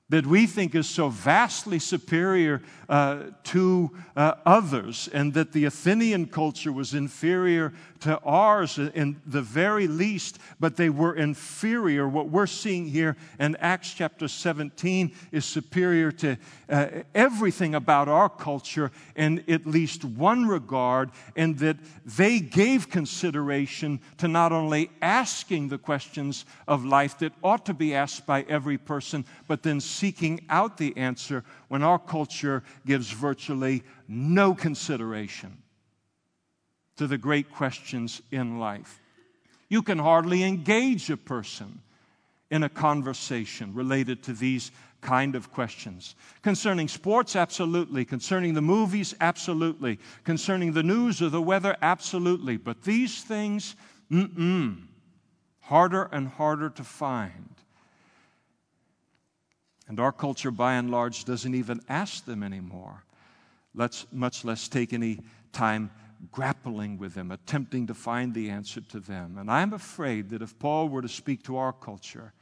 that we think is so vastly superior uh, to uh, others, and that the Athenian culture was inferior to ours in the very least, but they were inferior. What we're seeing here in Acts chapter 17 is superior to uh, everything about our culture in at least one regard, in that they gave consideration to not only asking the questions of life that ought to be asked by every person, but then seeking out the answer when our culture gives virtually no consideration to the great questions in life. You can hardly engage a person in a conversation related to these kind of questions. Concerning sports, absolutely. Concerning the movies, absolutely. Concerning the news or the weather, absolutely. But these things, mm mm, harder and harder to find. And our culture, by and large, doesn't even ask them anymore. Let's much less take any time grappling with them, attempting to find the answer to them. And I'm afraid that if Paul were to speak to our culture,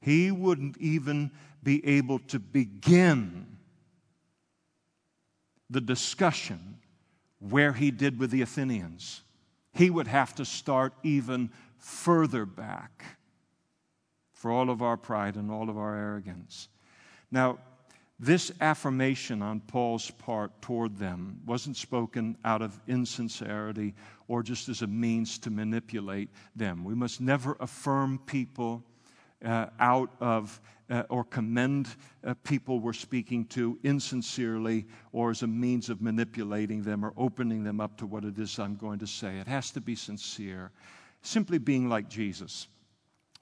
he wouldn't even be able to begin the discussion where he did with the Athenians. He would have to start even further back for all of our pride and all of our arrogance. Now, this affirmation on Paul's part toward them wasn't spoken out of insincerity or just as a means to manipulate them. We must never affirm people uh, out of uh, or commend uh, people we're speaking to insincerely or as a means of manipulating them or opening them up to what it is I'm going to say. It has to be sincere, simply being like Jesus.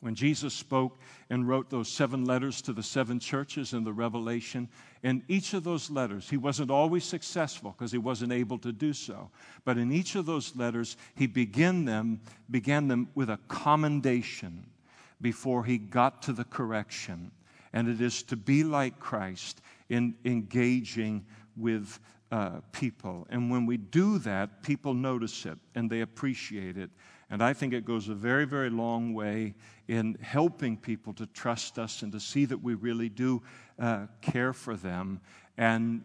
When Jesus spoke and wrote those seven letters to the seven churches in the Revelation, in each of those letters, he wasn't always successful because he wasn't able to do so. But in each of those letters, he began them, began them with a commendation before he got to the correction. And it is to be like Christ in engaging with uh, people. And when we do that, people notice it and they appreciate it. And I think it goes a very, very long way in helping people to trust us and to see that we really do uh, care for them and,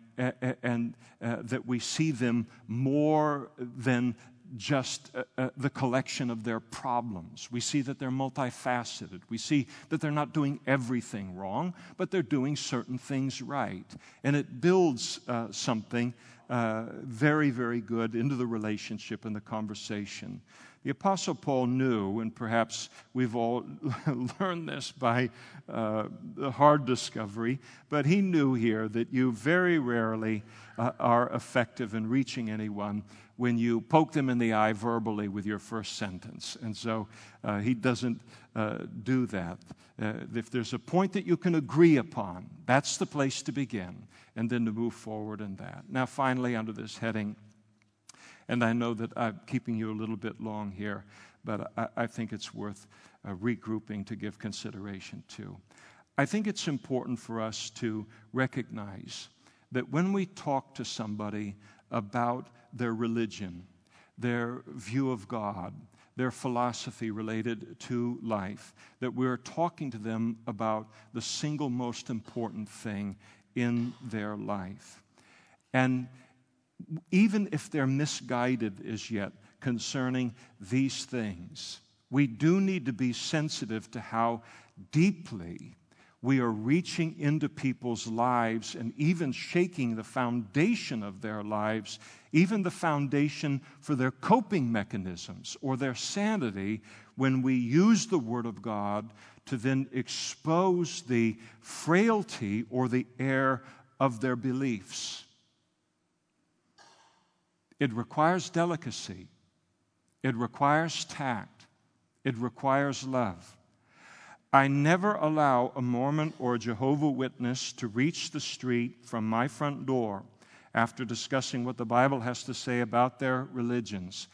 and uh, that we see them more than just uh, uh, the collection of their problems. We see that they're multifaceted. We see that they're not doing everything wrong, but they're doing certain things right. And it builds uh, something very, very good into the relationship and the conversation. The Apostle Paul knew, and perhaps we've all learned this by uh, the hard discovery, but he knew here that you very rarely uh, are effective in reaching anyone when you poke them in the eye verbally with your first sentence. And so uh, he doesn't uh, do that. Uh, if there's a point that you can agree upon, that's the place to begin, and then to move forward in that. Now, finally, under this heading, and I know that I'm keeping you a little bit long here, but I, I think it's worth uh, regrouping to give consideration to. I think it's important for us to recognize that when we talk to somebody about their religion, their view of God, their philosophy related to life, that we're talking to them about the single most important thing in their life. And even if they're misguided as yet concerning these things, we do need to be sensitive to how deeply we are reaching into people's lives and even shaking the foundation of their lives, even the foundation for their coping mechanisms or their sanity, when we use the Word of God to then expose the frailty or the error of their beliefs. It requires delicacy, it requires tact, it requires love. I never allow a Mormon or a Jehovah Witness to reach the street from my front door after discussing what the Bible has to say about their religions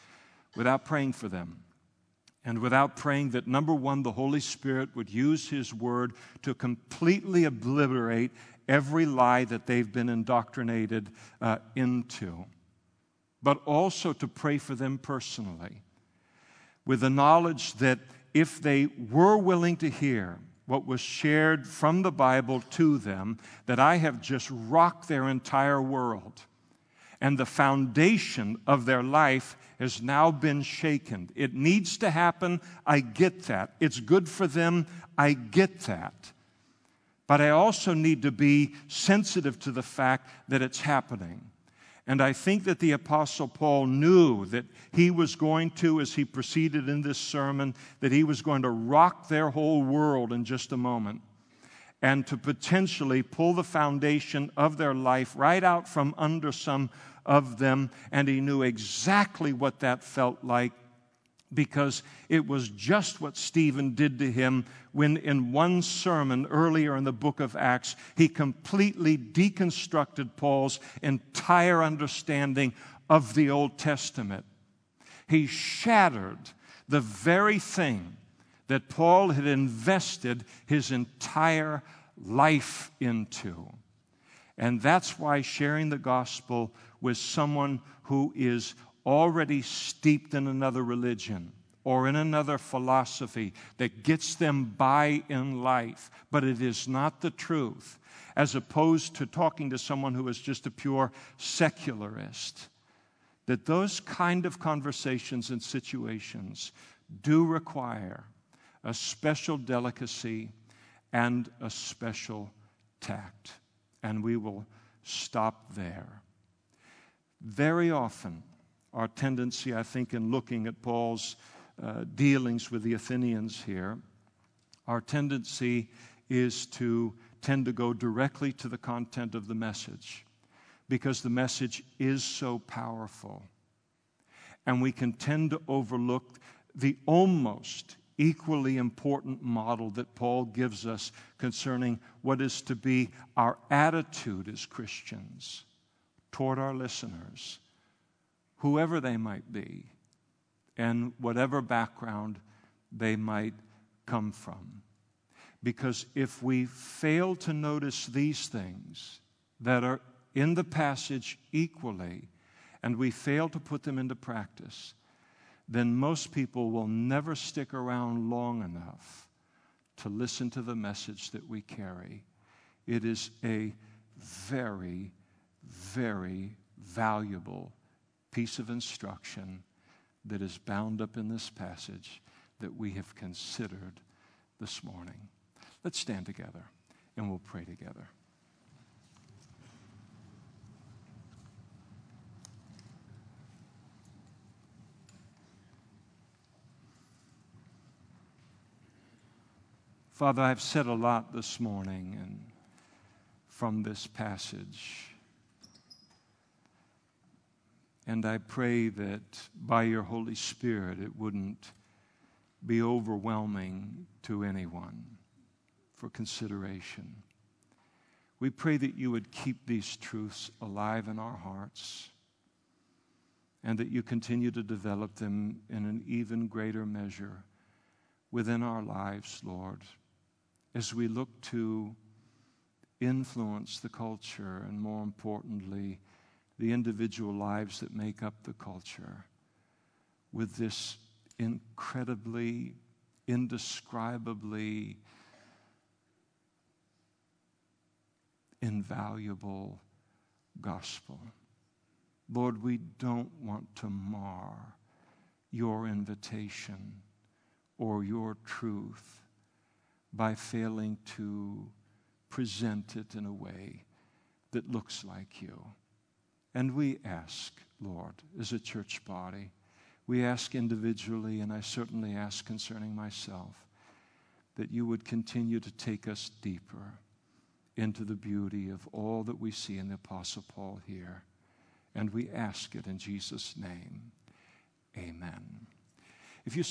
without praying for them. And without praying that, number one, the Holy Spirit would use His Word to completely obliterate every lie that they've been indoctrinated uh, into but also to pray for them personally with the knowledge that if they were willing to hear what was shared from the Bible to them, that I have just rocked their entire world. And the foundation of their life has now been shaken. It needs to happen. I get that. It's good for them. I get that. But I also need to be sensitive to the fact that it's happening. And I think that the Apostle Paul knew that he was going to, as he proceeded in this sermon, that he was going to rock their whole world in just a moment and to potentially pull the foundation of their life right out from under some of them. And he knew exactly what that felt like because it was just what Stephen did to him when, in one sermon earlier in the book of Acts, he completely deconstructed Paul's entire understanding of the Old Testament. He shattered the very thing that Paul had invested his entire life into. And that's why sharing the gospel with someone who is already steeped in another religion or in another philosophy that gets them by in life, but it is not the truth, as opposed to talking to someone who is just a pure secularist. That those kind of conversations and situations do require a special delicacy and a special tact. And we will stop there. Very often, our tendency, I think, in looking at Paul's uh, dealings with the Athenians here, our tendency is to tend to go directly to the content of the message because the message is so powerful. And we can tend to overlook the almost equally important model that Paul gives us concerning what is to be our attitude as Christians toward our listeners, whoever they might be, and whatever background they might come from. Because if we fail to notice these things that are in the passage equally, and we fail to put them into practice, then most people will never stick around long enough to listen to the message that we carry. It is a very, very valuable piece of instruction that is bound up in this passage that we have considered this morning. Let's stand together and we'll pray together. Father, I've said a lot this morning and from this passage. And I pray that by your Holy Spirit it wouldn't be overwhelming to anyone for consideration. We pray that you would keep these truths alive in our hearts and that you continue to develop them in an even greater measure within our lives, Lord, as we look to influence the culture and, more importantly, the individual lives that make up the culture with this incredibly, indescribably invaluable gospel. Lord, we don't want to mar your invitation or your truth by failing to present it in a way that looks like you. And we ask, Lord, as a church body, we ask individually, and I certainly ask concerning myself, that you would continue to take us deeper into the beauty of all that we see in the Apostle Paul here. And we ask it in Jesus' name. Amen. If you